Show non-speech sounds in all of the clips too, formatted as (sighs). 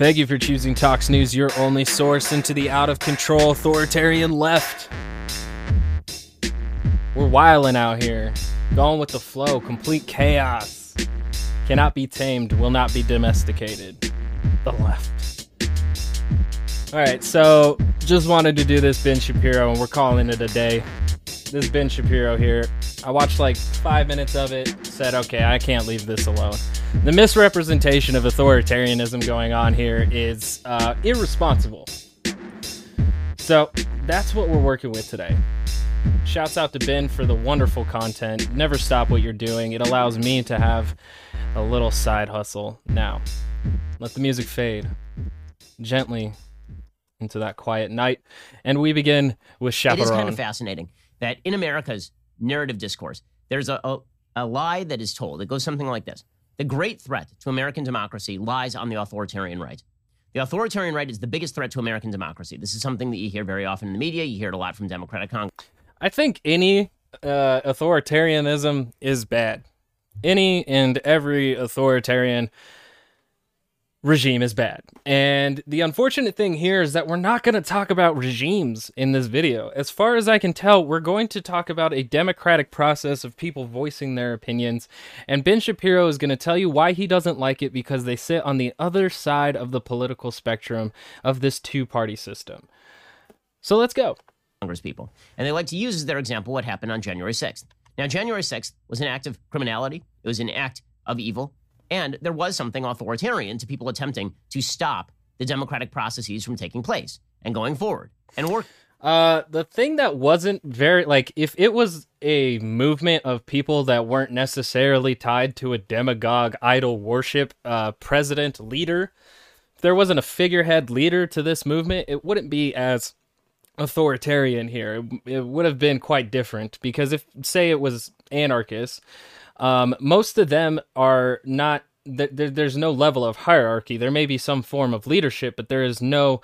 Thank you for choosing Tox News, your only source into the out of control authoritarian left. We're wiling out here, going with the flow, complete chaos. Cannot be tamed, will not be domesticated. The left. All right, so just wanted to do this Ben Shapiro, and we're calling it a day. This Ben Shapiro here. I watched like five minutes of it, said, okay, I can't leave this alone. The misrepresentation of authoritarianism going on here is uh, irresponsible. So that's what we're working with today. Shouts out to Ben for the wonderful content. Never stop what you're doing. It allows me to have a little side hustle. Now, let the music fade gently into that quiet night, and we begin with Chaperone. It is kind of fascinating that in America's narrative discourse, there's a, a, a lie that is told. It goes something like this The great threat to American democracy lies on the authoritarian right. The authoritarian right is the biggest threat to American democracy. This is something that you hear very often in the media. You hear it a lot from Democratic Congress. I think any uh, authoritarianism is bad. Any and every authoritarian regime is bad. And the unfortunate thing here is that we're not going to talk about regimes in this video. As far as I can tell, we're going to talk about a democratic process of people voicing their opinions. And Ben Shapiro is going to tell you why he doesn't like it because they sit on the other side of the political spectrum of this two party system. So let's go. Congress people. And they like to use as their example what happened on January 6th. Now, January 6th was an act of criminality, it was an act of evil, and there was something authoritarian to people attempting to stop the democratic processes from taking place and going forward and work. Uh, the thing that wasn't very like if it was a movement of people that weren't necessarily tied to a demagogue, idol worship, uh, president, leader, if there wasn't a figurehead leader to this movement, it wouldn't be as authoritarian here. It, it would have been quite different because if say it was anarchists, um, most of them are not. Th- there's no level of hierarchy. There may be some form of leadership, but there is no,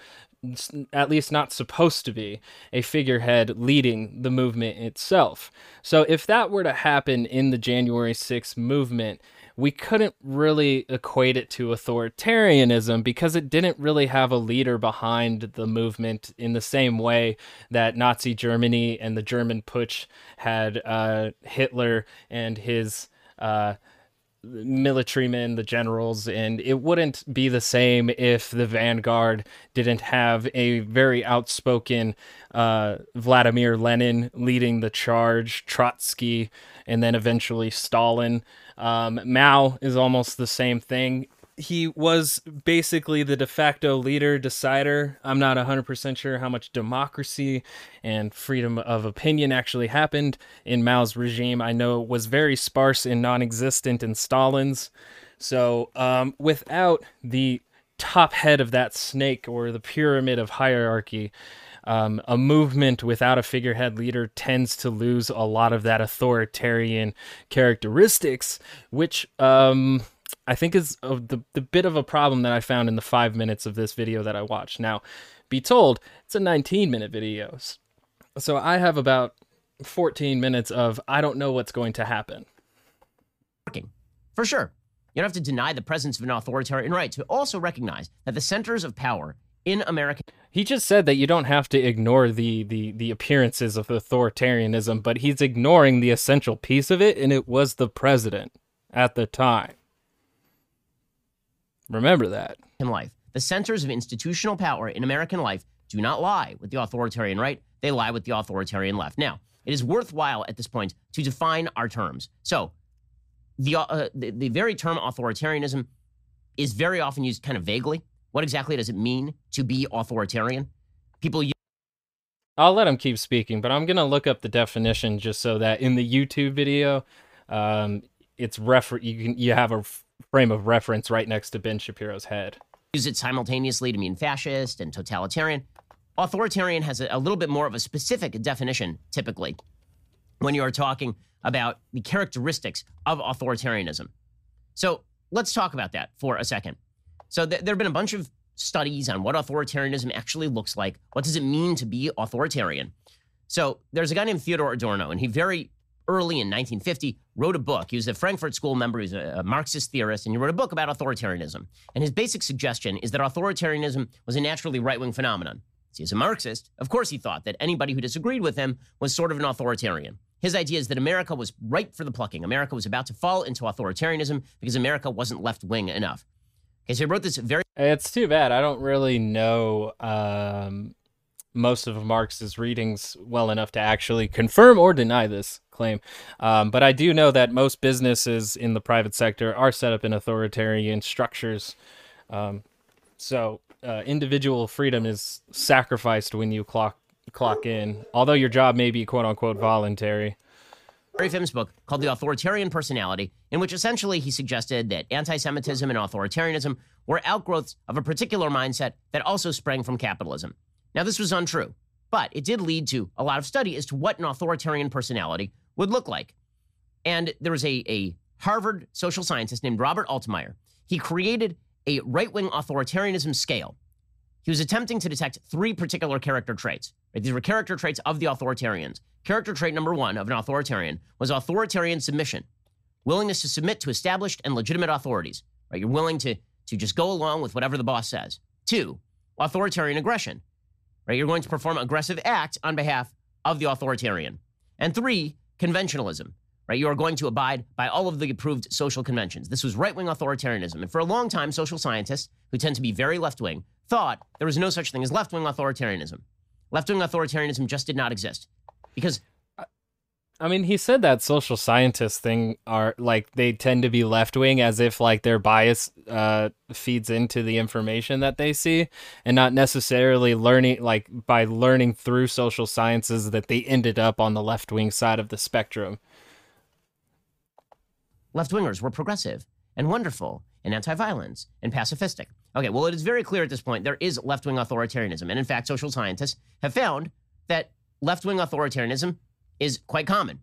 at least not supposed to be, a figurehead leading the movement itself. So if that were to happen in the January 6th movement, we couldn't really equate it to authoritarianism because it didn't really have a leader behind the movement in the same way that Nazi Germany and the German Putsch had uh, Hitler and his. Uh, militarymen, the generals, and it wouldn't be the same if the vanguard didn't have a very outspoken uh, Vladimir Lenin leading the charge, Trotsky, and then eventually Stalin. Um, Mao is almost the same thing. He was basically the de facto leader, decider. I'm not 100% sure how much democracy and freedom of opinion actually happened in Mao's regime. I know it was very sparse and non existent in Stalin's. So, um, without the top head of that snake or the pyramid of hierarchy, um, a movement without a figurehead leader tends to lose a lot of that authoritarian characteristics, which um, I think is the, the bit of a problem that I found in the five minutes of this video that I watched. Now, be told, it's a 19 minute video. So I have about 14 minutes of I don't know what's going to happen. For sure. You don't have to deny the presence of an authoritarian right to also recognize that the centers of power in American. He just said that you don't have to ignore the, the, the appearances of authoritarianism, but he's ignoring the essential piece of it, and it was the president at the time. Remember that. In life, the centers of institutional power in American life do not lie with the authoritarian right, they lie with the authoritarian left. Now, it is worthwhile at this point to define our terms. So, the, uh, the, the very term authoritarianism is very often used kind of vaguely. What exactly does it mean to be authoritarian? People use I'll let him keep speaking, but I'm going to look up the definition just so that in the YouTube video, um, it's refer you can you have a frame of reference right next to Ben Shapiro's head. Use it simultaneously to mean fascist and totalitarian. Authoritarian has a, a little bit more of a specific definition typically when you are talking about the characteristics of authoritarianism. So let's talk about that for a second. So th- there have been a bunch of studies on what authoritarianism actually looks like. What does it mean to be authoritarian? So there's a guy named Theodore Adorno, and he very early in 1950, wrote a book. He was a Frankfurt School member, he was a, a Marxist theorist, and he wrote a book about authoritarianism. And his basic suggestion is that authoritarianism was a naturally right wing phenomenon. See, as a Marxist, of course he thought that anybody who disagreed with him was sort of an authoritarian. His idea is that America was ripe for the plucking. America was about to fall into authoritarianism because America wasn't left wing enough. Okay, so he wrote this very. It's too bad. I don't really know um, most of Marx's readings well enough to actually confirm or deny this claim. Um, but I do know that most businesses in the private sector are set up in authoritarian structures. Um, so uh, individual freedom is sacrificed when you clock clock in, although your job may be quote unquote voluntary. Very famous book called The Authoritarian Personality, in which essentially he suggested that anti Semitism and authoritarianism were outgrowths of a particular mindset that also sprang from capitalism. Now, this was untrue, but it did lead to a lot of study as to what an authoritarian personality would look like. And there was a, a Harvard social scientist named Robert Altemeyer. He created a right wing authoritarianism scale. He was attempting to detect three particular character traits. Right? These were character traits of the authoritarians. Character trait number one of an authoritarian was authoritarian submission, willingness to submit to established and legitimate authorities. Right? You're willing to, to just go along with whatever the boss says. Two, authoritarian aggression. Right? You're going to perform aggressive acts on behalf of the authoritarian. And three, conventionalism right? You are going to abide by all of the approved social conventions. This was right wing authoritarianism. And for a long time, social scientists, who tend to be very left wing, thought there was no such thing as left wing authoritarianism. Left wing authoritarianism just did not exist. Because. I mean, he said that social scientists thing are like they tend to be left wing as if like their bias uh, feeds into the information that they see and not necessarily learning like by learning through social sciences that they ended up on the left wing side of the spectrum left wingers were progressive and wonderful and anti violence and pacifistic. Okay, well, it is very clear at this point there is left wing authoritarianism. And in fact, social scientists have found that left wing authoritarianism is quite common.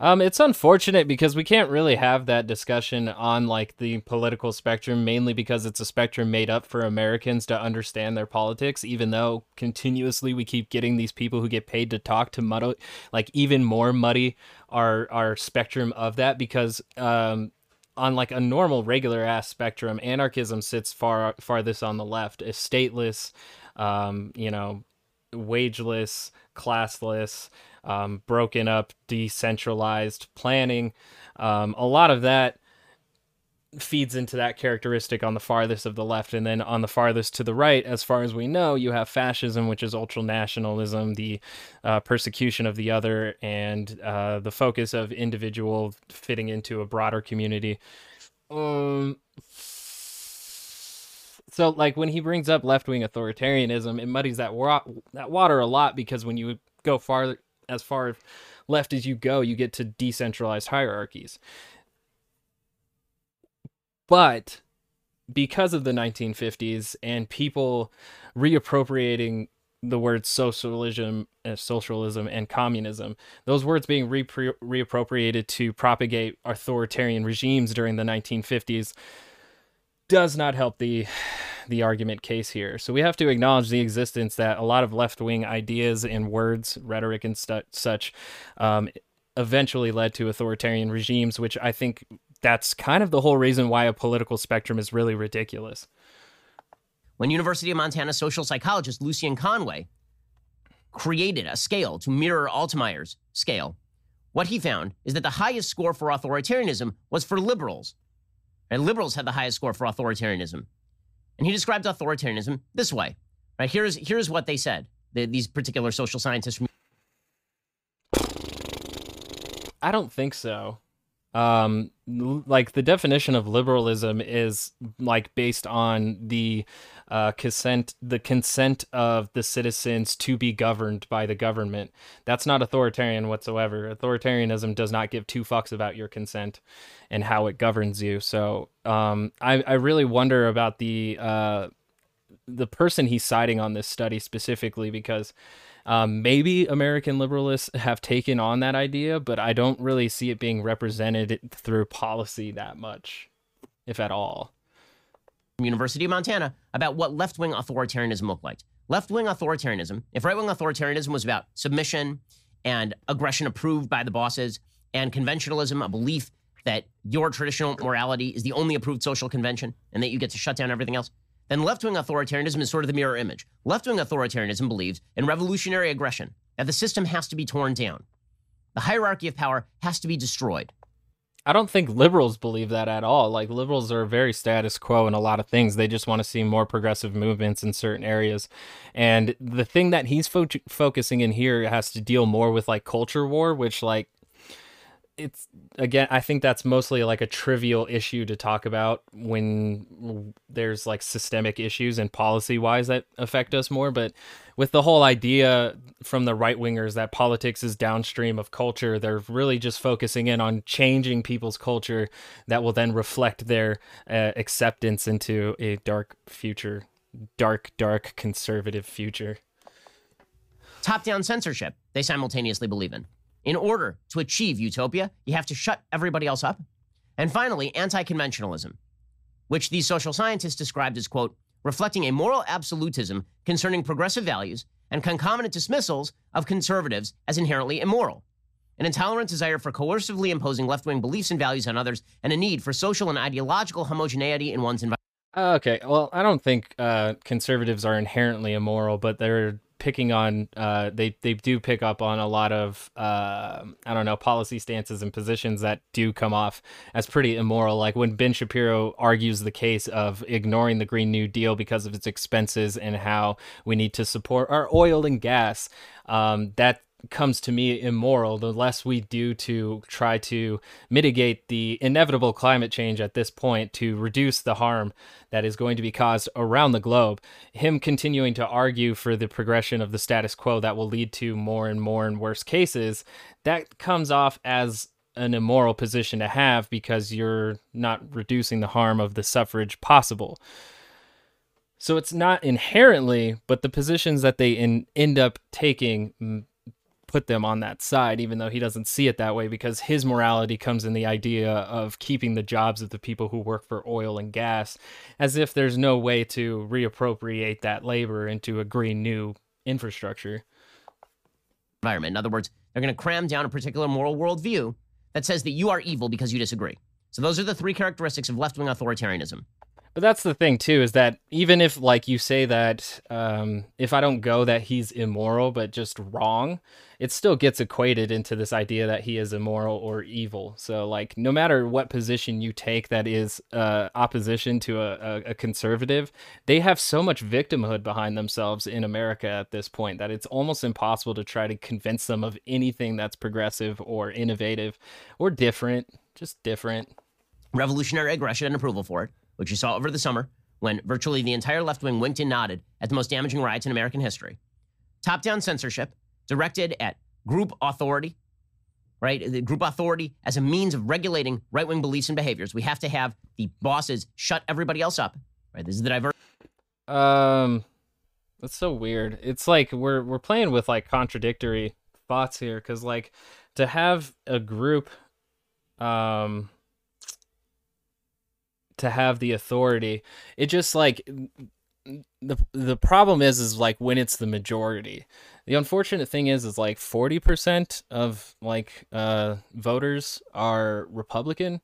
Um, it's unfortunate because we can't really have that discussion on like the political spectrum, mainly because it's a spectrum made up for Americans to understand their politics. Even though continuously we keep getting these people who get paid to talk to muddy, like even more muddy our our spectrum of that because um, on like a normal regular ass spectrum, anarchism sits far farthest on the left. Is stateless, um, you know, wageless, classless um, broken up, decentralized planning. Um, a lot of that feeds into that characteristic on the farthest of the left. And then on the farthest to the right, as far as we know, you have fascism, which is ultra nationalism, the uh, persecution of the other, and uh, the focus of individual fitting into a broader community. Um, so like when he brings up left wing authoritarianism, it muddies that wa- that water a lot because when you go far as far left as you go, you get to decentralized hierarchies. But because of the 1950s and people reappropriating the words socialism, uh, socialism, and communism, those words being re- reappropriated to propagate authoritarian regimes during the 1950s, does not help the the argument case here. So we have to acknowledge the existence that a lot of left wing ideas and words, rhetoric, and stu- such um, eventually led to authoritarian regimes, which I think that's kind of the whole reason why a political spectrum is really ridiculous. When University of Montana social psychologist Lucian Conway created a scale to mirror Altemeyer's scale, what he found is that the highest score for authoritarianism was for liberals. And liberals had the highest score for authoritarianism. And he described authoritarianism this way. Right? Here's, here's what they said, the, these particular social scientists. From- I don't think so. Um, like the definition of liberalism is like based on the uh, consent the consent of the citizens to be governed by the government. That's not authoritarian whatsoever. Authoritarianism does not give two fucks about your consent and how it governs you. So um, I I really wonder about the uh, the person he's citing on this study specifically because. Um, maybe American liberalists have taken on that idea, but I don't really see it being represented through policy that much, if at all. University of Montana about what left wing authoritarianism looked like. Left wing authoritarianism, if right wing authoritarianism was about submission and aggression approved by the bosses, and conventionalism, a belief that your traditional morality is the only approved social convention and that you get to shut down everything else, then left wing authoritarianism is sort of the mirror image. Left wing authoritarianism believes in revolutionary aggression, that the system has to be torn down. The hierarchy of power has to be destroyed. I don't think liberals believe that at all. Like liberals are very status quo in a lot of things. They just want to see more progressive movements in certain areas. And the thing that he's fo- focusing in here has to deal more with like culture war, which like it's again i think that's mostly like a trivial issue to talk about when there's like systemic issues and policy wise that affect us more. But with the whole idea from the right wingers that politics is downstream of culture they're really just focusing in on changing people's culture that will then reflect their uh, acceptance into a dark future dark dark conservative future. Top down censorship they simultaneously believe in in order to achieve utopia, you have to shut everybody else up. And finally, anti conventionalism, which these social scientists described as, quote, reflecting a moral absolutism concerning progressive values and concomitant dismissals of conservatives as inherently immoral. An intolerant desire for coercively imposing left wing beliefs and values on others, and a need for social and ideological homogeneity in one's environment. Okay, well, I don't think uh, conservatives are inherently immoral, but they're picking on uh, they they do pick up on a lot of uh, I don't know policy stances and positions that do come off as pretty immoral. Like when Ben Shapiro argues the case of ignoring the Green New Deal because of its expenses and how we need to support our oil and gas. Um, that comes to me immoral the less we do to try to mitigate the inevitable climate change at this point to reduce the harm that is going to be caused around the globe. Him continuing to argue for the progression of the status quo that will lead to more and more and worse cases that comes off as an immoral position to have because you're not reducing the harm of the suffrage possible. So it's not inherently, but the positions that they in, end up taking put them on that side, even though he doesn't see it that way, because his morality comes in the idea of keeping the jobs of the people who work for oil and gas, as if there's no way to reappropriate that labor into a green new infrastructure. Environment. In other words, they're going to cram down a particular moral worldview that says that you are evil because you disagree. So those are the three characteristics of left wing authoritarianism. But that's the thing too, is that even if like you say that um, if I don't go that he's immoral but just wrong, it still gets equated into this idea that he is immoral or evil. So like no matter what position you take that is uh, opposition to a, a, a conservative, they have so much victimhood behind themselves in America at this point that it's almost impossible to try to convince them of anything that's progressive or innovative or different, just different. Revolutionary aggression and approval for it which you saw over the summer when virtually the entire left wing winked and nodded at the most damaging riots in American history. Top down censorship directed at group authority, right? The group authority as a means of regulating right wing beliefs and behaviors. We have to have the bosses shut everybody else up, right? This is the diverse. Um, that's so weird. It's like we're we're playing with like contradictory thoughts here because like to have a group, um, to have the authority. It just like the the problem is is like when it's the majority. The unfortunate thing is is like 40% of like uh voters are Republican.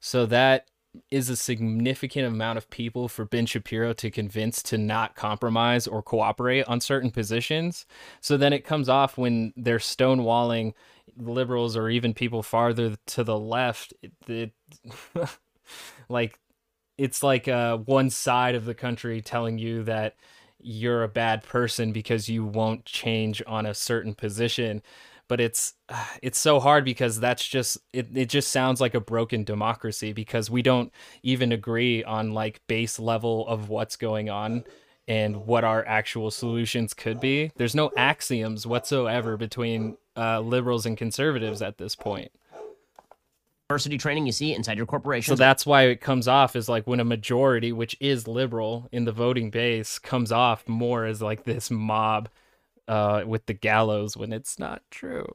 So that is a significant amount of people for Ben Shapiro to convince to not compromise or cooperate on certain positions. So then it comes off when they're stonewalling liberals or even people farther to the left. It, it (laughs) like it's like uh, one side of the country telling you that you're a bad person because you won't change on a certain position. But it's (sighs) it's so hard because that's just it, it just sounds like a broken democracy because we don't even agree on like base level of what's going on and what our actual solutions could be. There's no axioms whatsoever between uh, liberals and conservatives at this point diversity training you see inside your corporation. So that's why it comes off as like when a majority, which is liberal in the voting base, comes off more as like this mob uh, with the gallows when it's not true.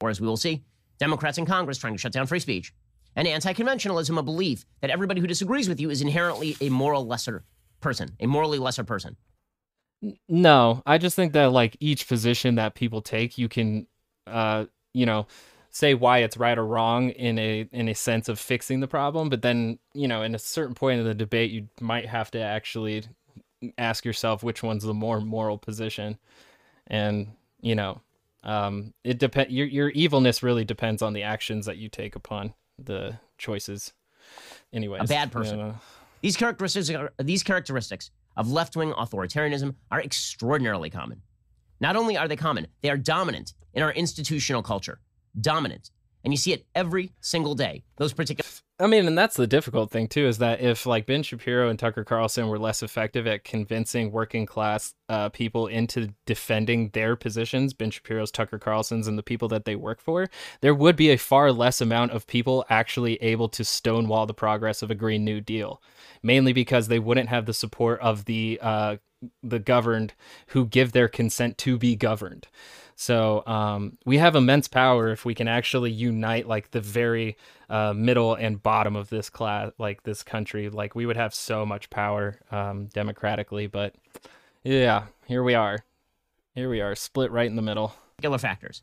Or as we will see, Democrats in Congress trying to shut down free speech, and anti conventionalism, a belief that everybody who disagrees with you is inherently a moral lesser person, a morally lesser person. No, I just think that like each position that people take, you can uh, you know, say why it's right or wrong in a in a sense of fixing the problem, but then you know, in a certain point of the debate, you might have to actually ask yourself which one's the more moral position, and you know, um, it depend your your evilness really depends on the actions that you take upon the choices. Anyways, a bad person. You know. These characteristics are, these characteristics of left-wing authoritarianism are extraordinarily common. Not only are they common, they are dominant in our institutional culture. Dominant. And you see it every single day. Those particular I mean, and that's the difficult thing too, is that if like Ben Shapiro and Tucker Carlson were less effective at convincing working class uh, people into defending their positions, Ben Shapiro's, Tucker Carlson's, and the people that they work for, there would be a far less amount of people actually able to stonewall the progress of a Green New Deal, mainly because they wouldn't have the support of the uh, the governed who give their consent to be governed. So um, we have immense power if we can actually unite like the very uh, middle and bottom of this class, like this country. Like we would have so much power um, democratically, but yeah, here we are. Here we are, split right in the middle. Particular factors.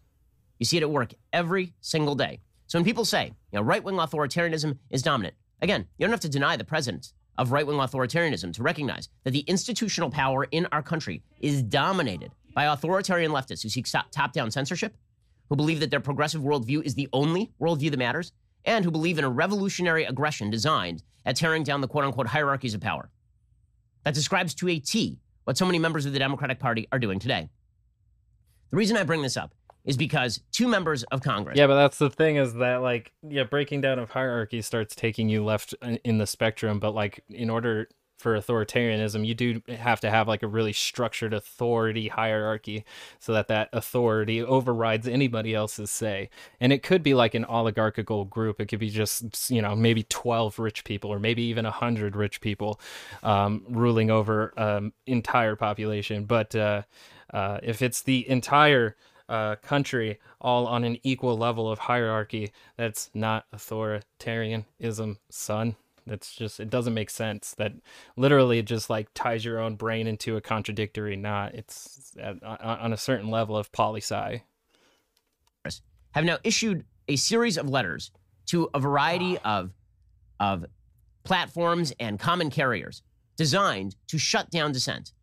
You see it at work every single day. So when people say, you know, right wing authoritarianism is dominant, again, you don't have to deny the presence of right wing authoritarianism to recognize that the institutional power in our country is dominated by authoritarian leftists who seek top down censorship, who believe that their progressive worldview is the only worldview that matters, and who believe in a revolutionary aggression designed at tearing down the quote unquote hierarchies of power. That describes to a T what so many members of the Democratic Party are doing today. The reason I bring this up is because two members of Congress. Yeah, but that's the thing is that like yeah, breaking down of hierarchy starts taking you left in the spectrum, but like in order for authoritarianism, you do have to have like a really structured authority hierarchy so that that authority overrides anybody else's say. And it could be like an oligarchical group. It could be just, you know, maybe 12 rich people or maybe even 100 rich people um, ruling over um, entire population. But uh, uh, if it's the entire uh, country all on an equal level of hierarchy, that's not authoritarianism, son. That's just it doesn't make sense. That literally just like ties your own brain into a contradictory knot. It's at, on a certain level of poli sci. Have now issued a series of letters to a variety ah. of of platforms and common carriers designed to shut down dissent.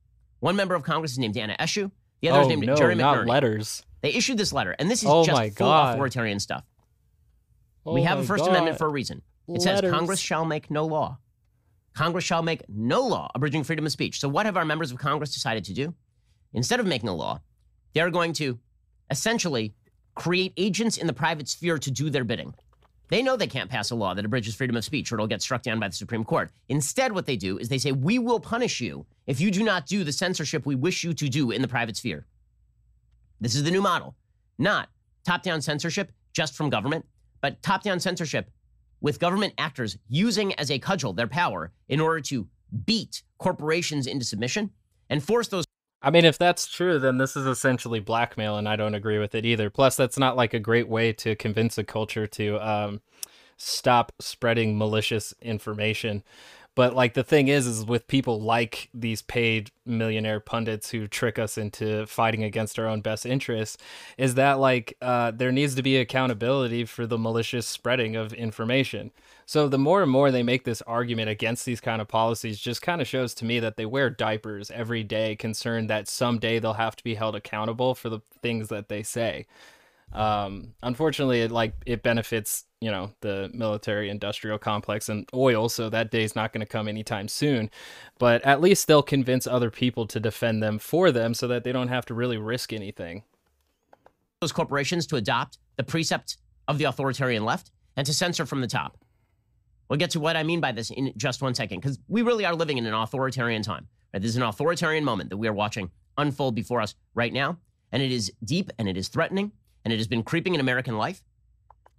One member of Congress is named Anna Eshoo. The other oh, is named no, Jerry McNerney. Not letters. They issued this letter, and this is oh just full God. authoritarian stuff. Oh we have a oh First God. Amendment for a reason. It says Congress shall make no law. Congress shall make no law abridging freedom of speech. So, what have our members of Congress decided to do? Instead of making a law, they're going to essentially create agents in the private sphere to do their bidding. They know they can't pass a law that abridges freedom of speech or it'll get struck down by the Supreme Court. Instead, what they do is they say, We will punish you if you do not do the censorship we wish you to do in the private sphere. This is the new model. Not top down censorship just from government, but top down censorship with government actors using as a cudgel their power in order to beat corporations into submission and force those. I mean, if that's true, then this is essentially blackmail, and I don't agree with it either. Plus, that's not like a great way to convince a culture to um, stop spreading malicious information. But like the thing is, is with people like these paid millionaire pundits who trick us into fighting against our own best interests, is that like uh, there needs to be accountability for the malicious spreading of information. So the more and more they make this argument against these kind of policies, just kind of shows to me that they wear diapers every day, concerned that someday they'll have to be held accountable for the things that they say. Um, unfortunately, it like it benefits you know the military industrial complex and oil so that day's not going to come anytime soon. But at least they'll convince other people to defend them for them so that they don't have to really risk anything. Those corporations to adopt the precept of the authoritarian left and to censor from the top. We'll get to what i mean by this in just one second because we really are living in an authoritarian time right? this is an authoritarian moment that we are watching unfold before us right now and it is deep and it is threatening and it has been creeping in american life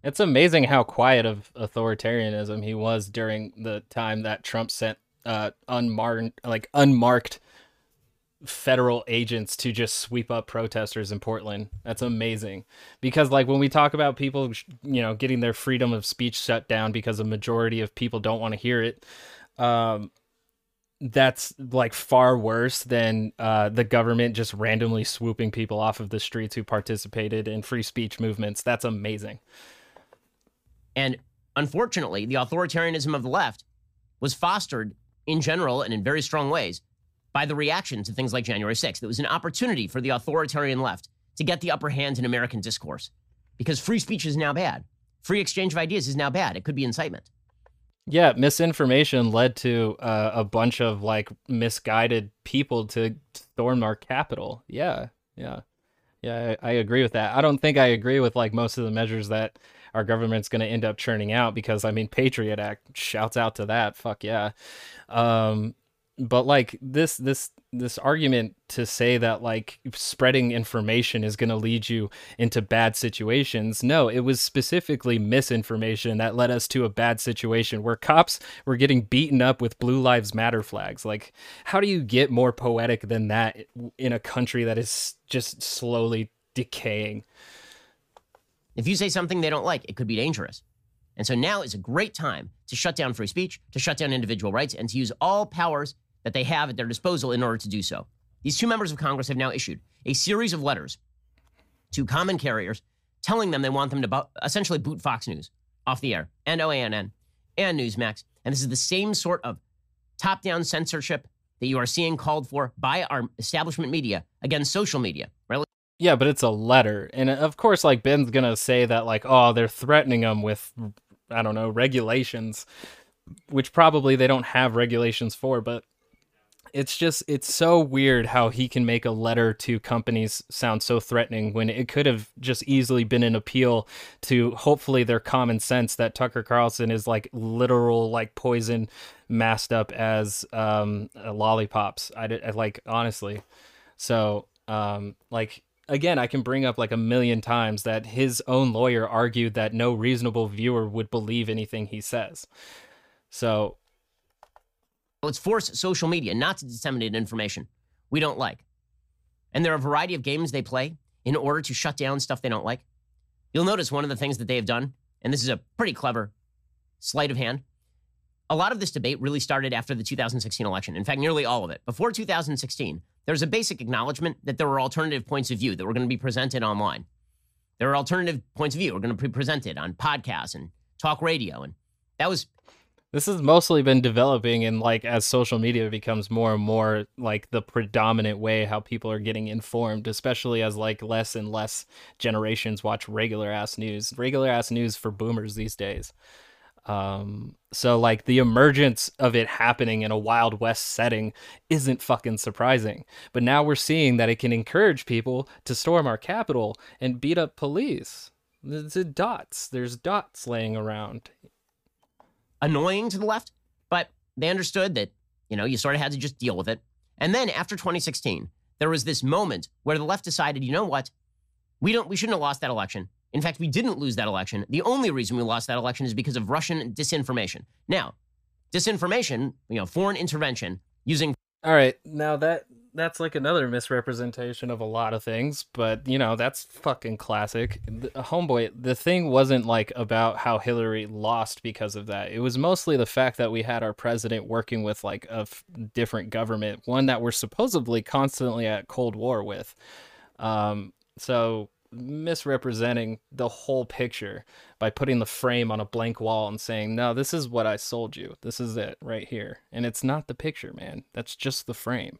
it's amazing how quiet of authoritarianism he was during the time that Trump sent uh, unmarked, like unmarked federal agents to just sweep up protesters in Portland. That's amazing. Because like when we talk about people, you know, getting their freedom of speech shut down because a majority of people don't want to hear it, um, that's like far worse than uh, the government just randomly swooping people off of the streets who participated in free speech movements. That's amazing. And unfortunately, the authoritarianism of the left was fostered in general and in very strong ways by the reaction to things like January 6th. It was an opportunity for the authoritarian left to get the upper hand in American discourse because free speech is now bad. Free exchange of ideas is now bad. It could be incitement. Yeah, misinformation led to uh, a bunch of like misguided people to storm our capital. Yeah, yeah, yeah. I, I agree with that. I don't think I agree with like most of the measures that our government's going to end up churning out because I mean, Patriot Act shouts out to that. Fuck yeah. Um, but like this this this argument to say that like spreading information is going to lead you into bad situations no it was specifically misinformation that led us to a bad situation where cops were getting beaten up with blue lives matter flags like how do you get more poetic than that in a country that is just slowly decaying if you say something they don't like it could be dangerous and so now is a great time to shut down free speech, to shut down individual rights, and to use all powers that they have at their disposal in order to do so. These two members of Congress have now issued a series of letters to common carriers telling them they want them to bo- essentially boot Fox News off the air and OANN and Newsmax. And this is the same sort of top down censorship that you are seeing called for by our establishment media against social media? Yeah, but it's a letter. And of course, like Ben's going to say that, like, oh, they're threatening them with, I don't know, regulations, which probably they don't have regulations for. But it's just it's so weird how he can make a letter to companies sound so threatening when it could have just easily been an appeal to hopefully their common sense that Tucker Carlson is like literal like poison masked up as um lollipops I, did, like honestly so um like again I can bring up like a million times that his own lawyer argued that no reasonable viewer would believe anything he says so Let's force social media not to disseminate information we don't like. And there are a variety of games they play in order to shut down stuff they don't like. You'll notice one of the things that they have done, and this is a pretty clever sleight of hand. A lot of this debate really started after the 2016 election. In fact, nearly all of it. Before 2016, there was a basic acknowledgement that there were alternative points of view that were going to be presented online. There are alternative points of view were going to be presented on podcasts and talk radio. And that was this has mostly been developing and like as social media becomes more and more like the predominant way how people are getting informed especially as like less and less generations watch regular ass news regular ass news for boomers these days um so like the emergence of it happening in a wild west setting isn't fucking surprising but now we're seeing that it can encourage people to storm our capital and beat up police there's dots there's dots laying around annoying to the left, but they understood that, you know, you sort of had to just deal with it. And then after 2016, there was this moment where the left decided, you know what? We don't we shouldn't have lost that election. In fact, we didn't lose that election. The only reason we lost that election is because of Russian disinformation. Now, disinformation, you know, foreign intervention using All right. Now that that's like another misrepresentation of a lot of things, but you know, that's fucking classic. The, homeboy, the thing wasn't like about how Hillary lost because of that. It was mostly the fact that we had our president working with like a f- different government, one that we're supposedly constantly at Cold War with. Um, so misrepresenting the whole picture by putting the frame on a blank wall and saying, "No, this is what I sold you. This is it right here." And it's not the picture, man. That's just the frame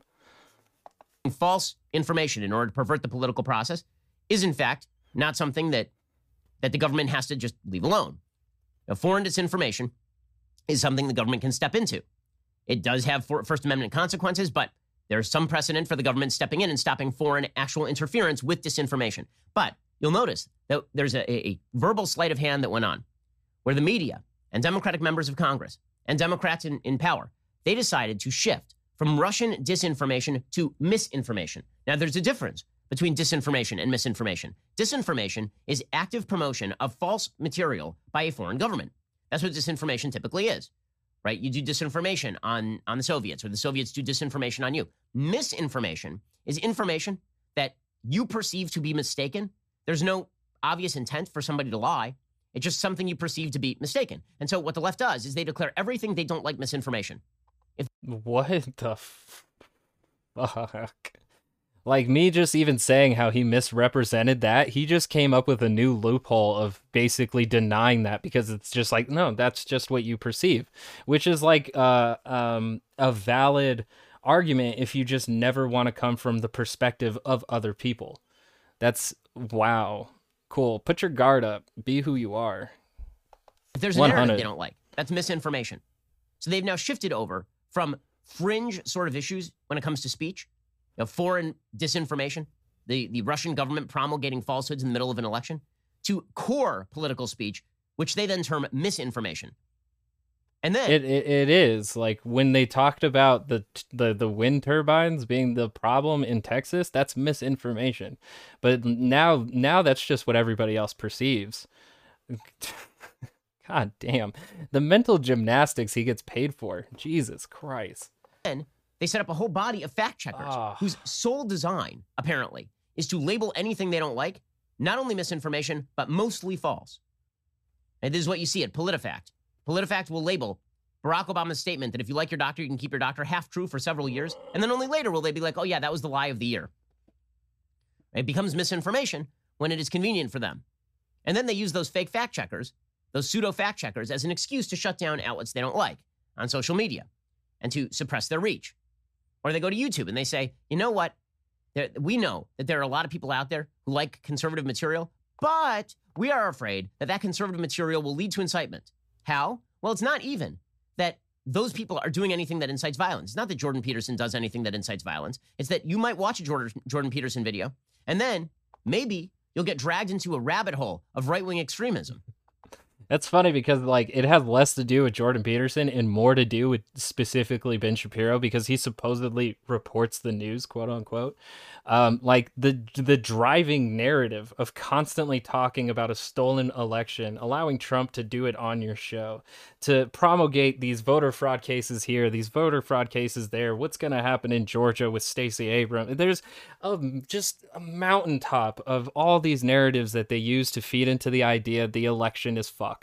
false information in order to pervert the political process is in fact not something that that the government has to just leave alone. Now, foreign disinformation is something the government can step into. It does have First Amendment consequences, but there's some precedent for the government stepping in and stopping foreign actual interference with disinformation. But you'll notice that there's a, a verbal sleight of hand that went on where the media and Democratic members of Congress and Democrats in, in power, they decided to shift from Russian disinformation to misinformation. Now, there's a difference between disinformation and misinformation. Disinformation is active promotion of false material by a foreign government. That's what disinformation typically is, right? You do disinformation on, on the Soviets, or the Soviets do disinformation on you. Misinformation is information that you perceive to be mistaken. There's no obvious intent for somebody to lie. It's just something you perceive to be mistaken. And so what the left does is they declare everything they don't like misinformation. If what the (laughs) fuck? Like me just even saying how he misrepresented that, he just came up with a new loophole of basically denying that because it's just like, no, that's just what you perceive, which is like uh, um, a valid argument if you just never want to come from the perspective of other people. That's wow. Cool. Put your guard up. Be who you are. If there's a narrative they don't like, that's misinformation. So they've now shifted over from fringe sort of issues when it comes to speech know, foreign disinformation, the, the Russian government promulgating falsehoods in the middle of an election, to core political speech, which they then term misinformation. And then it, it, it is like when they talked about the the the wind turbines being the problem in Texas, that's misinformation. But now now that's just what everybody else perceives. (laughs) God damn. The mental gymnastics he gets paid for. Jesus Christ. Then they set up a whole body of fact checkers oh. whose sole design, apparently, is to label anything they don't like, not only misinformation, but mostly false. And this is what you see at PolitiFact. PolitiFact will label Barack Obama's statement that if you like your doctor, you can keep your doctor half true for several years. And then only later will they be like, oh, yeah, that was the lie of the year. It becomes misinformation when it is convenient for them. And then they use those fake fact checkers, those pseudo fact checkers, as an excuse to shut down outlets they don't like on social media and to suppress their reach. Or they go to YouTube and they say, you know what? There, we know that there are a lot of people out there who like conservative material, but we are afraid that that conservative material will lead to incitement. How? Well, it's not even that those people are doing anything that incites violence. It's not that Jordan Peterson does anything that incites violence. It's that you might watch a Jordan, Jordan Peterson video and then maybe you'll get dragged into a rabbit hole of right wing extremism. That's funny because like it has less to do with Jordan Peterson and more to do with specifically Ben Shapiro because he supposedly reports the news, quote unquote. Um, like the the driving narrative of constantly talking about a stolen election, allowing Trump to do it on your show, to promulgate these voter fraud cases here, these voter fraud cases there. What's going to happen in Georgia with Stacey Abrams? There's a, just a mountaintop of all these narratives that they use to feed into the idea the election is fucked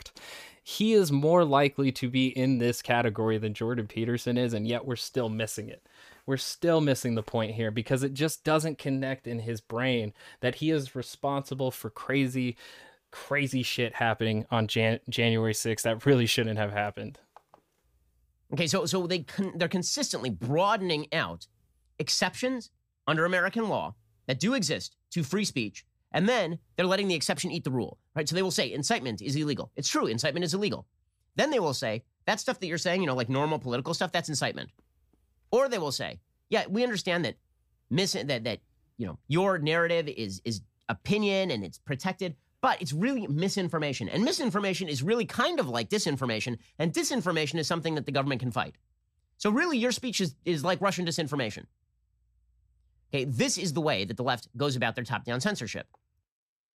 he is more likely to be in this category than Jordan Peterson is, and yet we're still missing it we're still missing the point here because it just doesn't connect in his brain that he is responsible for crazy crazy shit happening on Jan- January 6th that really shouldn't have happened. Okay, so so they con- they're consistently broadening out exceptions under American law that do exist to free speech, and then they're letting the exception eat the rule, right? So they will say incitement is illegal. It's true, incitement is illegal. Then they will say that stuff that you're saying, you know, like normal political stuff, that's incitement. Or they will say, yeah, we understand that miss that that you know your narrative is is opinion and it's protected, but it's really misinformation. And misinformation is really kind of like disinformation, and disinformation is something that the government can fight. So really your speech is, is like Russian disinformation. Okay, this is the way that the left goes about their top-down censorship.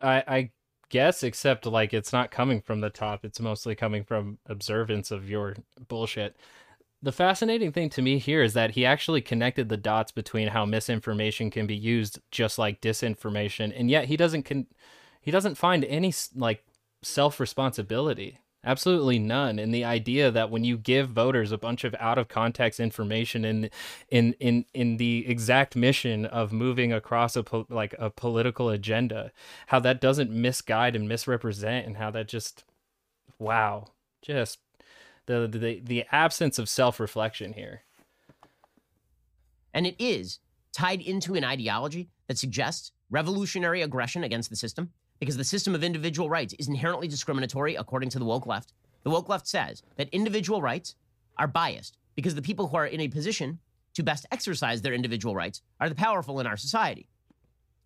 I, I guess, except like it's not coming from the top; it's mostly coming from observance of your bullshit. The fascinating thing to me here is that he actually connected the dots between how misinformation can be used just like disinformation and yet he doesn't con- he doesn't find any like self responsibility absolutely none in the idea that when you give voters a bunch of out of context information in in in in the exact mission of moving across a po- like a political agenda how that doesn't misguide and misrepresent and how that just wow just the the the absence of self reflection here. And it is tied into an ideology that suggests revolutionary aggression against the system because the system of individual rights is inherently discriminatory according to the woke left. The woke left says that individual rights are biased because the people who are in a position to best exercise their individual rights are the powerful in our society.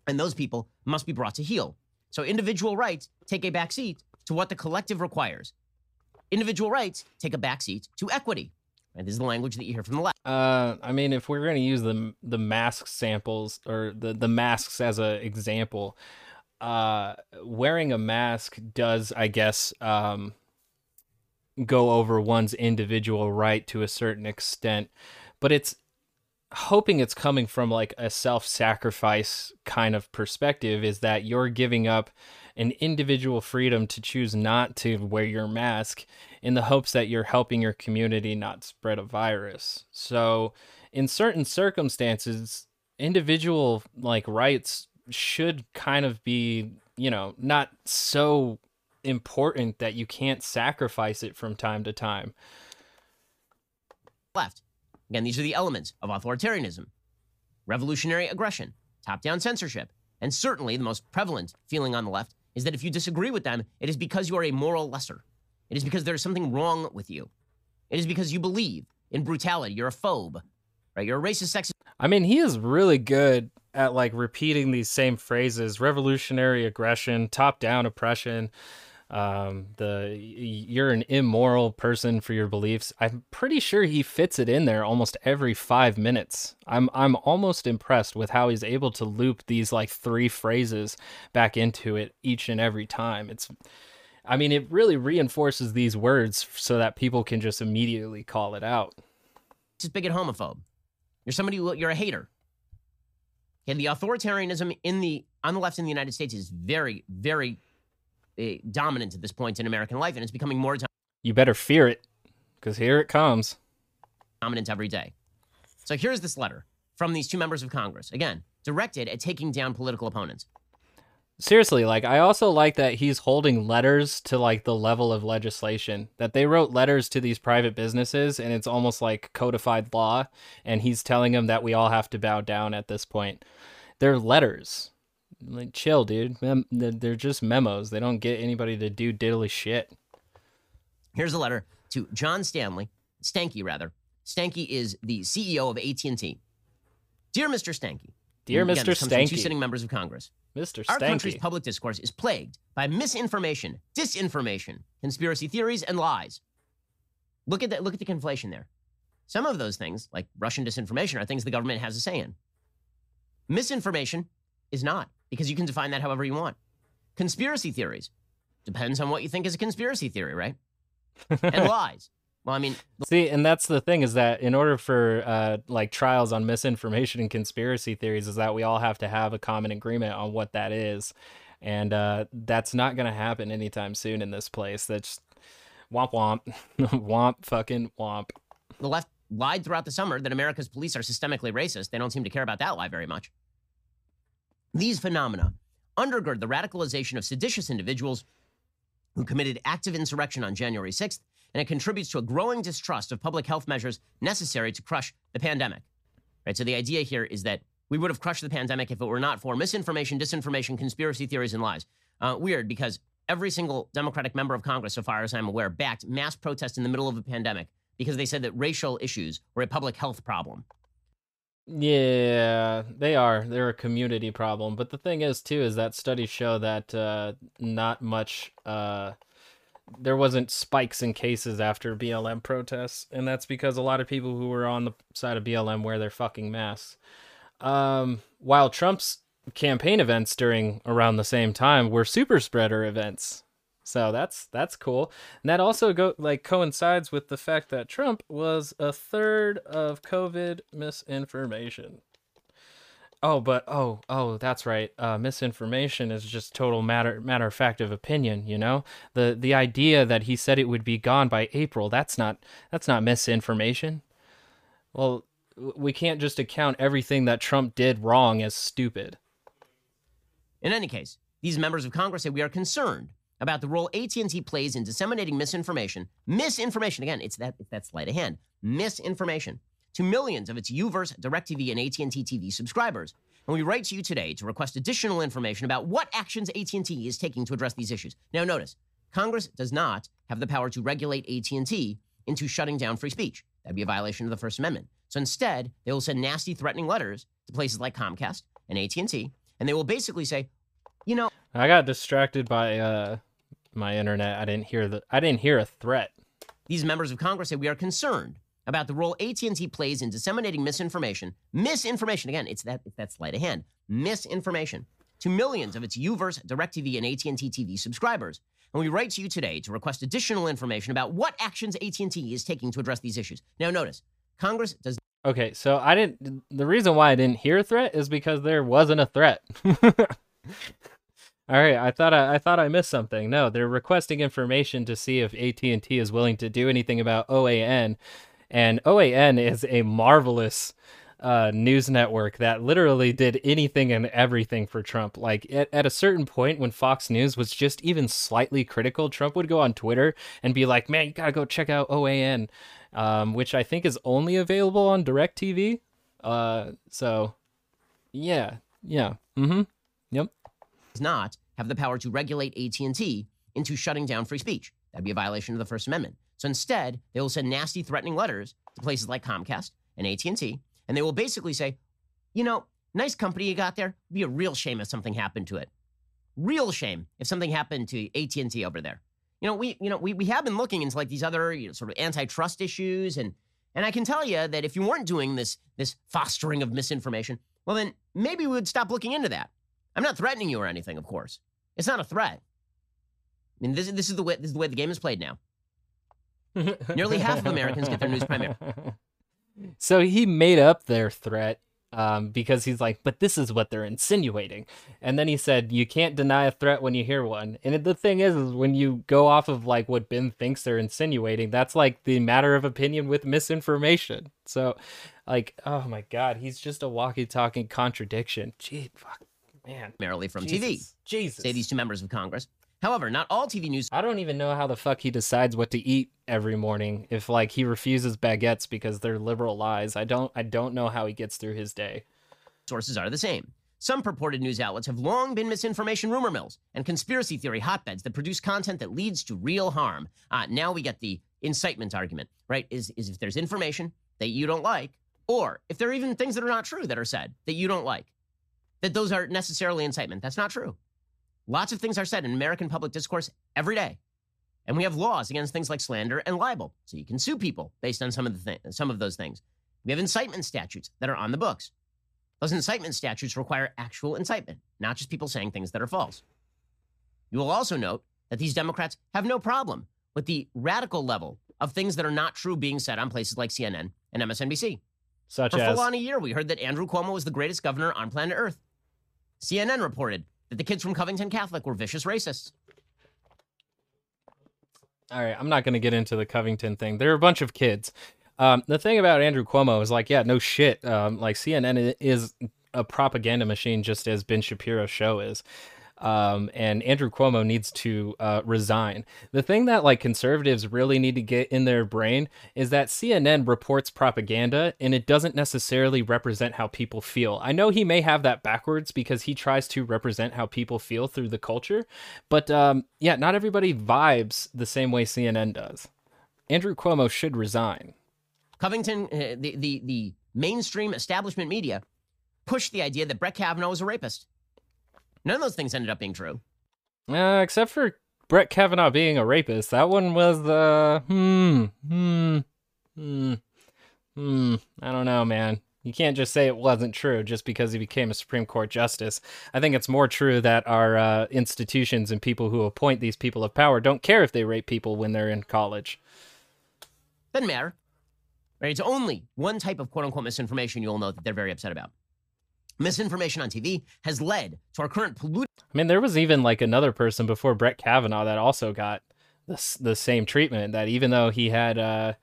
And those people must be brought to heel. So individual rights take a backseat to what the collective requires individual rights take a backseat to equity. And this is the language that you hear from the left. Uh, I mean, if we're going to use the the mask samples or the the masks as an example, uh, wearing a mask does, I guess, um, go over one's individual right to a certain extent, but it's hoping it's coming from like a self-sacrifice kind of perspective is that you're giving up an individual freedom to choose not to wear your mask in the hopes that you're helping your community not spread a virus. So, in certain circumstances, individual like rights should kind of be, you know, not so important that you can't sacrifice it from time to time. Left. Again, these are the elements of authoritarianism revolutionary aggression, top down censorship, and certainly the most prevalent feeling on the left is that if you disagree with them, it is because you are a moral lesser. It is because there is something wrong with you. It is because you believe in brutality. You're a phobe, right? You're a racist, sexist. I mean, he is really good at like repeating these same phrases revolutionary aggression, top down oppression um, the you're an immoral person for your beliefs. I'm pretty sure he fits it in there almost every five minutes. I'm I'm almost impressed with how he's able to loop these like three phrases back into it each and every time. It's I mean, it really reinforces these words so that people can just immediately call it out. Just bigot homophobe. You're somebody who, you're a hater. And the authoritarianism in the on the left in the United States is very, very uh, dominant at this point in American life, and it's becoming more You better fear it, because here it comes. Dominant every day. So here's this letter from these two members of Congress, again, directed at taking down political opponents. Seriously, like I also like that he's holding letters to like the level of legislation that they wrote letters to these private businesses and it's almost like codified law and he's telling them that we all have to bow down at this point. They're letters. Like, chill, dude. They're just memos. They don't get anybody to do diddly shit. Here's a letter to John Stanley, Stankey rather. Stankey is the CEO of AT&T. Dear Mr. Stankey. Dear Again, Mr. Stankey. Two sitting members of Congress. Mr. Stankey. Our country's public discourse is plagued by misinformation, disinformation, conspiracy theories, and lies. Look at that. Look at the conflation there. Some of those things, like Russian disinformation, are things the government has a say in. Misinformation is not because you can define that however you want. Conspiracy theories depends on what you think is a conspiracy theory, right? (laughs) and lies. Well, I mean, see, and that's the thing is that in order for uh, like trials on misinformation and conspiracy theories, is that we all have to have a common agreement on what that is, and uh, that's not going to happen anytime soon in this place. That's womp womp, (laughs) womp fucking womp. The left lied throughout the summer that America's police are systemically racist. They don't seem to care about that lie very much. These phenomena undergird the radicalization of seditious individuals who committed active insurrection on January 6th, and it contributes to a growing distrust of public health measures necessary to crush the pandemic. Right? So the idea here is that we would have crushed the pandemic if it were not for misinformation, disinformation, conspiracy theories, and lies. Uh, weird, because every single Democratic member of Congress, so far as I'm aware, backed mass protests in the middle of a pandemic because they said that racial issues were a public health problem. Yeah, they are. They're a community problem. But the thing is, too, is that studies show that uh, not much. Uh, there wasn't spikes in cases after BLM protests, and that's because a lot of people who were on the side of BLM wear their fucking masks. Um, while Trump's campaign events during around the same time were super spreader events. So that's that's cool. And that also go like coincides with the fact that Trump was a third of COVID misinformation. Oh, but oh, oh, that's right. Uh, misinformation is just total matter matter of fact of opinion. You know, the the idea that he said it would be gone by April. That's not that's not misinformation. Well, we can't just account everything that Trump did wrong as stupid. In any case, these members of Congress say we are concerned about the role AT&T plays in disseminating misinformation. Misinformation again, it's that it's that sleight of hand. Misinformation to millions of its UVerse, DirecTV, and AT&T TV subscribers. And we write to you today to request additional information about what actions AT&T is taking to address these issues. Now notice, Congress does not have the power to regulate AT&T into shutting down free speech. That'd be a violation of the First Amendment. So instead, they will send nasty threatening letters to places like Comcast and AT&T, and they will basically say, you know, I got distracted by uh my internet. I didn't hear the I didn't hear a threat. These members of Congress say we are concerned about the role AT&T plays in disseminating misinformation. Misinformation again, it's that it's that sleight of hand. Misinformation to millions of its UVerse, DirecTV, and AT&T TV subscribers. And we write to you today to request additional information about what actions AT&T is taking to address these issues. Now notice, Congress does Okay, so I didn't. The reason why I didn't hear a threat is because there wasn't a threat. (laughs) All right, I thought I, I thought I missed something. No, they're requesting information to see if AT and T is willing to do anything about OAN, and OAN is a marvelous uh, news network that literally did anything and everything for Trump. Like at, at a certain point, when Fox News was just even slightly critical, Trump would go on Twitter and be like, "Man, you gotta go check out OAN," um, which I think is only available on Directv. Uh, so yeah, yeah, mm-hmm, yep. Does not have the power to regulate AT&T into shutting down free speech. That'd be a violation of the First Amendment. So instead, they will send nasty, threatening letters to places like Comcast and AT&T, and they will basically say, you know, nice company you got there. It'd be a real shame if something happened to it. Real shame if something happened to AT&T over there. You know, we you know we, we have been looking into like these other you know, sort of antitrust issues, and and I can tell you that if you weren't doing this this fostering of misinformation, well then maybe we would stop looking into that. I'm not threatening you or anything, of course. It's not a threat. I mean, this, this is the way this is the way the game is played now. Nearly half of Americans get their news primarily. (laughs) So he made up their threat um, because he's like, but this is what they're insinuating. And then he said, you can't deny a threat when you hear one. And the thing is, is when you go off of like what Ben thinks they're insinuating, that's like the matter of opinion with misinformation. So, like, oh my God, he's just a walkie talking contradiction. Gee, fuck, man. Primarily from Jesus. TV, Jesus. say these two members of Congress. However, not all TV news I don't even know how the fuck he decides what to eat every morning if like he refuses baguettes because they're liberal lies. I don't I don't know how he gets through his day. sources are the same. Some purported news outlets have long been misinformation rumor mills and conspiracy theory hotbeds that produce content that leads to real harm. Uh, now we get the incitement argument, right? Is, is if there's information that you don't like, or if there are even things that are not true that are said that you don't like, that those are necessarily incitement. That's not true. Lots of things are said in American public discourse every day. And we have laws against things like slander and libel, so you can sue people based on some of the thi- some of those things. We have incitement statutes that are on the books. Those incitement statutes require actual incitement, not just people saying things that are false. You will also note that these Democrats have no problem with the radical level of things that are not true being said on places like CNN and MSNBC. Such For as full on a year, we heard that Andrew Cuomo was the greatest governor on planet Earth. CNN reported that the kids from Covington Catholic were vicious racists. All right, I'm not going to get into the Covington thing. They're a bunch of kids. Um, the thing about Andrew Cuomo is like, yeah, no shit. Um, like CNN is a propaganda machine, just as Ben Shapiro's show is. Um, and Andrew Cuomo needs to uh, resign. The thing that like conservatives really need to get in their brain is that CNN reports propaganda and it doesn't necessarily represent how people feel. I know he may have that backwards because he tries to represent how people feel through the culture, but um, yeah, not everybody vibes the same way CNN does. Andrew Cuomo should resign. Covington, uh, the, the, the mainstream establishment media pushed the idea that Brett Kavanaugh was a rapist. None of those things ended up being true. Uh, except for Brett Kavanaugh being a rapist. That one was uh hmm hmm hmm hmm. I don't know, man. You can't just say it wasn't true just because he became a Supreme Court justice. I think it's more true that our uh, institutions and people who appoint these people of power don't care if they rape people when they're in college. Doesn't matter. Right? It's only one type of quote unquote misinformation you'll know that they're very upset about. Misinformation on TV has led to our current polluted I mean, there was even like another person before Brett Kavanaugh that also got the the same treatment. That even though he had uh,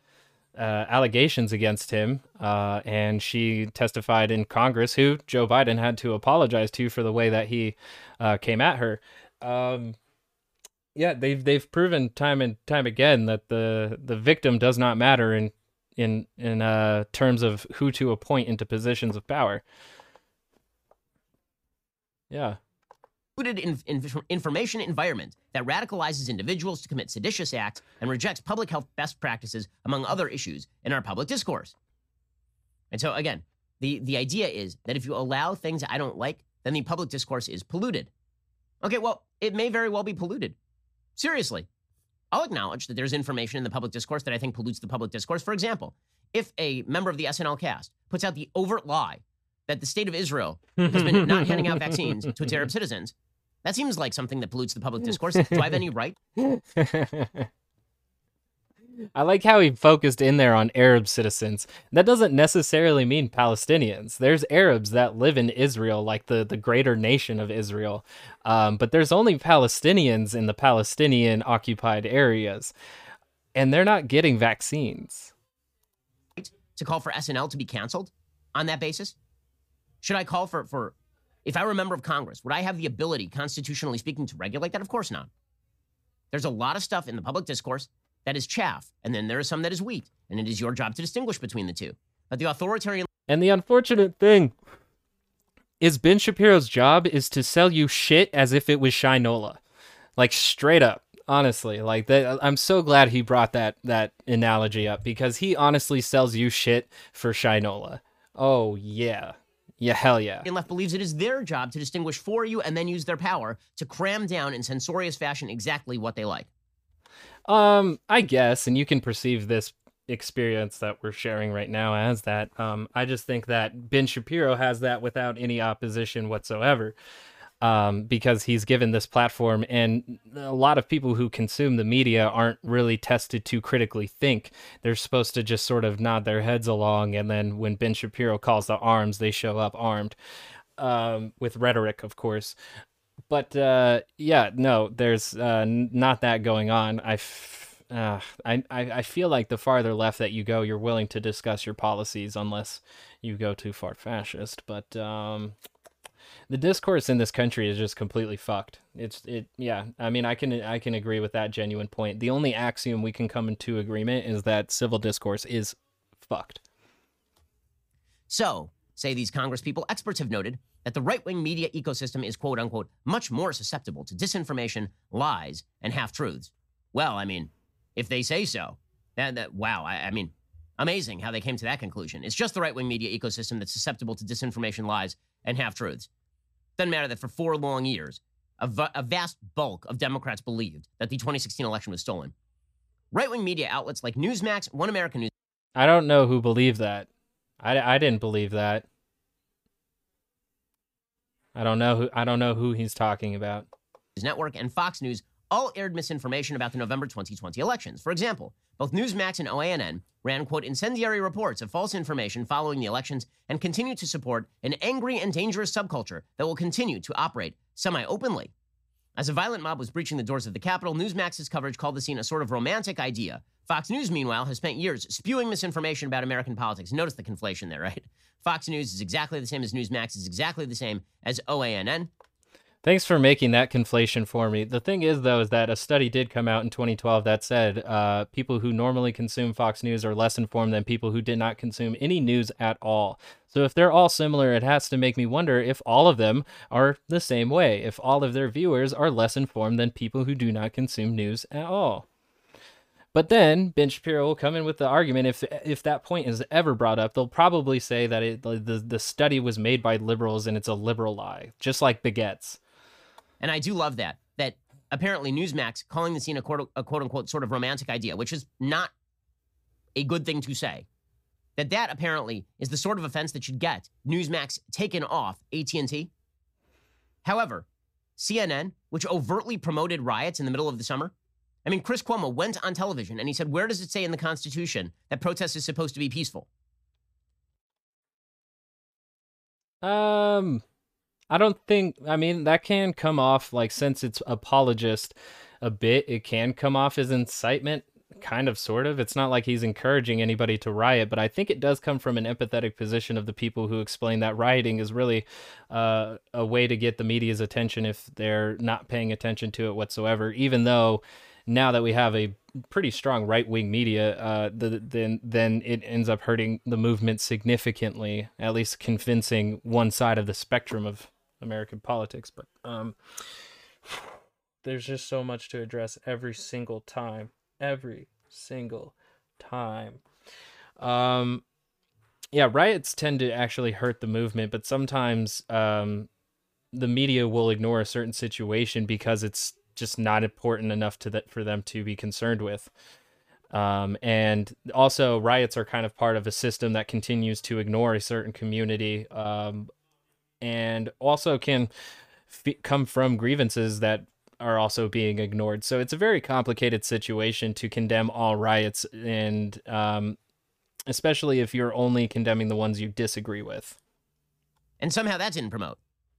uh, allegations against him, uh, and she testified in Congress, who Joe Biden had to apologize to for the way that he uh, came at her. Um, yeah, they've they've proven time and time again that the the victim does not matter in in in uh, terms of who to appoint into positions of power. Yeah. in, in, information environment that radicalizes individuals to commit seditious acts and rejects public health best practices, among other issues, in our public discourse. And so, again, the, the idea is that if you allow things I don't like, then the public discourse is polluted. Okay, well, it may very well be polluted. Seriously. I'll acknowledge that there's information in the public discourse that I think pollutes the public discourse. For example, if a member of the SNL cast puts out the overt lie that the state of Israel has been not handing out vaccines to its Arab (laughs) citizens, that seems like something that pollutes the public (laughs) discourse. Do I have any right? I like how he focused in there on Arab citizens. That doesn't necessarily mean Palestinians. There's Arabs that live in Israel, like the, the greater nation of Israel. Um, but there's only Palestinians in the Palestinian occupied areas, and they're not getting vaccines. To call for SNL to be canceled on that basis? Should I call for, for if I were a member of Congress, would I have the ability, constitutionally speaking, to regulate that? Of course not. There's a lot of stuff in the public discourse that is chaff, and then there is some that is wheat, and it is your job to distinguish between the two. But the authoritarian. And the unfortunate thing is Ben Shapiro's job is to sell you shit as if it was Shinola. Like straight up. Honestly, like that I'm so glad he brought that that analogy up because he honestly sells you shit for Shinola. Oh yeah. Yeah, hell yeah. The left believes it is their job to distinguish for you and then use their power to cram down in censorious fashion exactly what they like. Um, I guess, and you can perceive this experience that we're sharing right now as that. Um, I just think that Ben Shapiro has that without any opposition whatsoever. Um, because he's given this platform, and a lot of people who consume the media aren't really tested to critically think. They're supposed to just sort of nod their heads along, and then when Ben Shapiro calls the arms, they show up armed, um, with rhetoric, of course but uh, yeah, no, there's uh, not that going on. I, f- uh, I, I feel like the farther left that you go, you're willing to discuss your policies unless you go too far fascist. But um, the discourse in this country is just completely fucked. It's it yeah. I mean, I can I can agree with that genuine point. The only axiom we can come into agreement is that civil discourse is fucked. So, say these Congress people, experts have noted that the right wing media ecosystem is quote unquote much more susceptible to disinformation, lies, and half truths. Well, I mean, if they say so, that, that wow, I, I mean, amazing how they came to that conclusion. It's just the right wing media ecosystem that's susceptible to disinformation, lies, and half truths. Doesn't matter that for four long years, a, v- a vast bulk of Democrats believed that the 2016 election was stolen. Right wing media outlets like Newsmax, One American News. I don't know who believed that. I, I didn't believe that. I don't know who I don't know who he's talking about. His Network and Fox News all aired misinformation about the November 2020 elections. For example, both Newsmax and OANN ran, quote, incendiary reports of false information following the elections and continue to support an angry and dangerous subculture that will continue to operate semi openly. As a violent mob was breaching the doors of the Capitol, Newsmax's coverage called the scene a sort of romantic idea. Fox News, meanwhile, has spent years spewing misinformation about American politics. Notice the conflation there, right? Fox News is exactly the same as Newsmax, is exactly the same as OANN. Thanks for making that conflation for me. The thing is, though, is that a study did come out in 2012 that said uh, people who normally consume Fox News are less informed than people who did not consume any news at all. So if they're all similar, it has to make me wonder if all of them are the same way, if all of their viewers are less informed than people who do not consume news at all. But then Ben Shapiro will come in with the argument if if that point is ever brought up, they'll probably say that it, the the study was made by liberals and it's a liberal lie, just like Baguettes. And I do love that that apparently Newsmax calling the scene a quote, a quote unquote sort of romantic idea, which is not a good thing to say. That that apparently is the sort of offense that should get Newsmax taken off AT&T. However, CNN, which overtly promoted riots in the middle of the summer, I mean, Chris Cuomo went on television and he said, Where does it say in the Constitution that protest is supposed to be peaceful? Um, I don't think, I mean, that can come off like since it's apologist a bit, it can come off as incitement, kind of, sort of. It's not like he's encouraging anybody to riot, but I think it does come from an empathetic position of the people who explain that rioting is really uh, a way to get the media's attention if they're not paying attention to it whatsoever, even though now that we have a pretty strong right wing media, uh, the, then then it ends up hurting the movement significantly, at least convincing one side of the spectrum of American politics. But um, there's just so much to address every single time, every single time. Um, yeah, riots tend to actually hurt the movement, but sometimes um, the media will ignore a certain situation because it's just not important enough to that for them to be concerned with. Um, and also, riots are kind of part of a system that continues to ignore a certain community, um, and also can f- come from grievances that are also being ignored. So it's a very complicated situation to condemn all riots, and um, especially if you're only condemning the ones you disagree with. And somehow that didn't promote,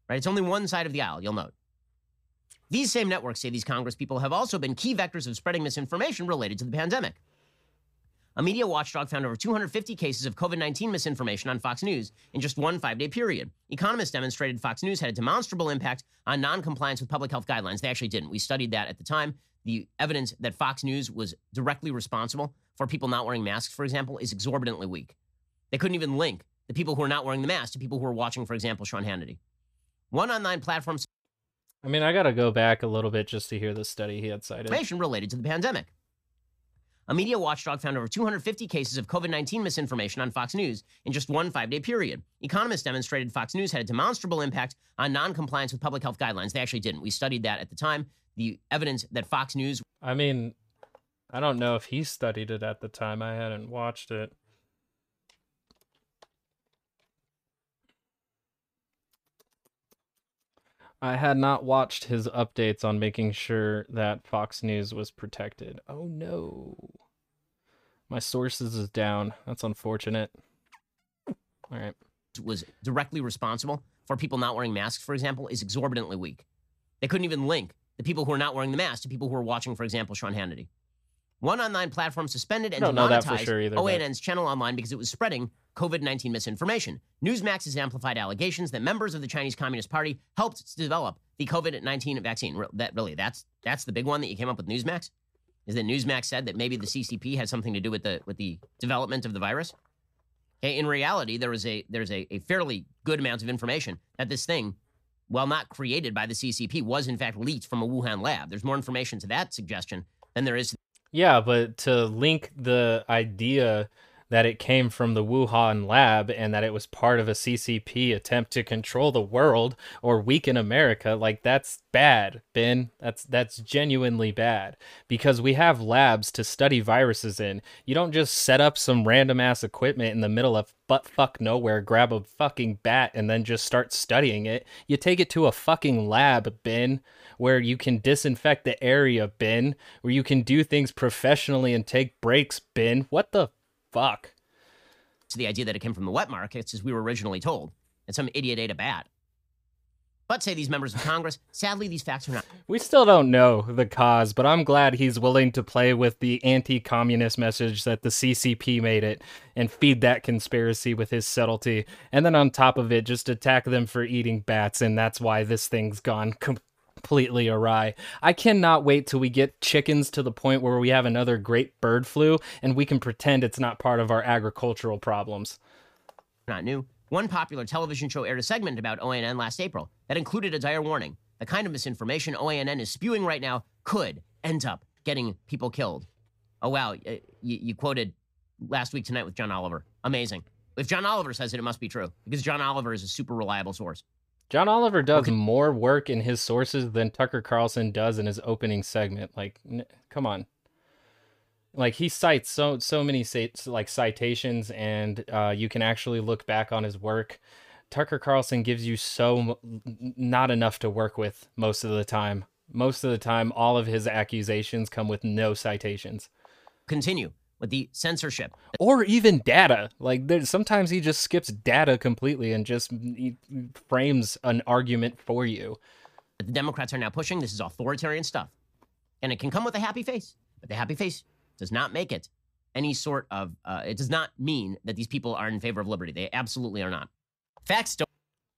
right? It's only one side of the aisle, you'll note. These same networks say these Congress people have also been key vectors of spreading misinformation related to the pandemic. A media watchdog found over 250 cases of COVID 19 misinformation on Fox News in just one five day period. Economists demonstrated Fox News had a demonstrable impact on non compliance with public health guidelines. They actually didn't. We studied that at the time. The evidence that Fox News was directly responsible for people not wearing masks, for example, is exorbitantly weak. They couldn't even link the people who are not wearing the mask to people who are watching, for example, Sean Hannity. One online platform. I mean, I got to go back a little bit just to hear the study he had cited. Information related to the pandemic. A media watchdog found over 250 cases of COVID 19 misinformation on Fox News in just one five day period. Economists demonstrated Fox News had a demonstrable impact on non compliance with public health guidelines. They actually didn't. We studied that at the time. The evidence that Fox News. I mean, I don't know if he studied it at the time. I hadn't watched it. I had not watched his updates on making sure that Fox News was protected. Oh no. My sources is down. That's unfortunate. All right. Was directly responsible for people not wearing masks, for example, is exorbitantly weak. They couldn't even link the people who are not wearing the mask to people who are watching, for example, Sean Hannity. One online platform suspended and demonetized sure either, OANN's but... channel online because it was spreading COVID 19 misinformation. Newsmax has amplified allegations that members of the Chinese Communist Party helped to develop the COVID 19 vaccine. That really, that's that's the big one that you came up with Newsmax? Is that Newsmax said that maybe the CCP had something to do with the with the development of the virus? Okay, in reality, there was a there's a, a fairly good amount of information that this thing, while not created by the CCP, was in fact leaked from a Wuhan lab. There's more information to that suggestion than there is yeah, but to link the idea that it came from the Wuhan lab and that it was part of a CCP attempt to control the world or weaken America, like that's bad, Ben. That's that's genuinely bad because we have labs to study viruses in. You don't just set up some random ass equipment in the middle of butt fuck nowhere, grab a fucking bat and then just start studying it. You take it to a fucking lab, Ben where you can disinfect the area, Ben, where you can do things professionally and take breaks, Ben. What the fuck? To the idea that it came from the wet markets, as we were originally told, and some idiot ate a bat. But say these members of Congress, sadly, these facts are not. We still don't know the cause, but I'm glad he's willing to play with the anti communist message that the CCP made it and feed that conspiracy with his subtlety. And then on top of it, just attack them for eating bats. And that's why this thing's gone (laughs) com- completely awry. I cannot wait till we get chickens to the point where we have another great bird flu and we can pretend it's not part of our agricultural problems. Not new. One popular television show aired a segment about OANN last April that included a dire warning. The kind of misinformation OANN is spewing right now could end up getting people killed. Oh, wow. You, you quoted last week tonight with John Oliver. Amazing. If John Oliver says it, it must be true because John Oliver is a super reliable source. John Oliver does okay. more work in his sources than Tucker Carlson does in his opening segment. Like, n- come on. Like he cites so so many cites, like citations, and uh, you can actually look back on his work. Tucker Carlson gives you so not enough to work with most of the time. Most of the time, all of his accusations come with no citations. Continue with the censorship. Or even data. Like there, sometimes he just skips data completely and just frames an argument for you. The democrats are now pushing this is authoritarian stuff. And it can come with a happy face but the happy face does not make it any sort of uh, it does not mean that these people are in favor of liberty. They absolutely are not. Facts don't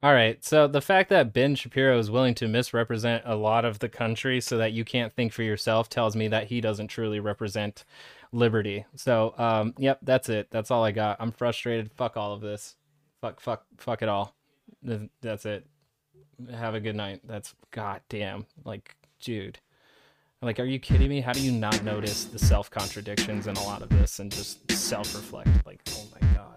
all right. So the fact that Ben Shapiro is willing to misrepresent a lot of the country so that you can't think for yourself tells me that he doesn't truly represent liberty. So, um, yep, that's it. That's all I got. I'm frustrated. Fuck all of this. Fuck, fuck, fuck it all. That's it. Have a good night. That's goddamn. Like, dude. Like, are you kidding me? How do you not notice the self contradictions in a lot of this and just self reflect? Like, oh my god.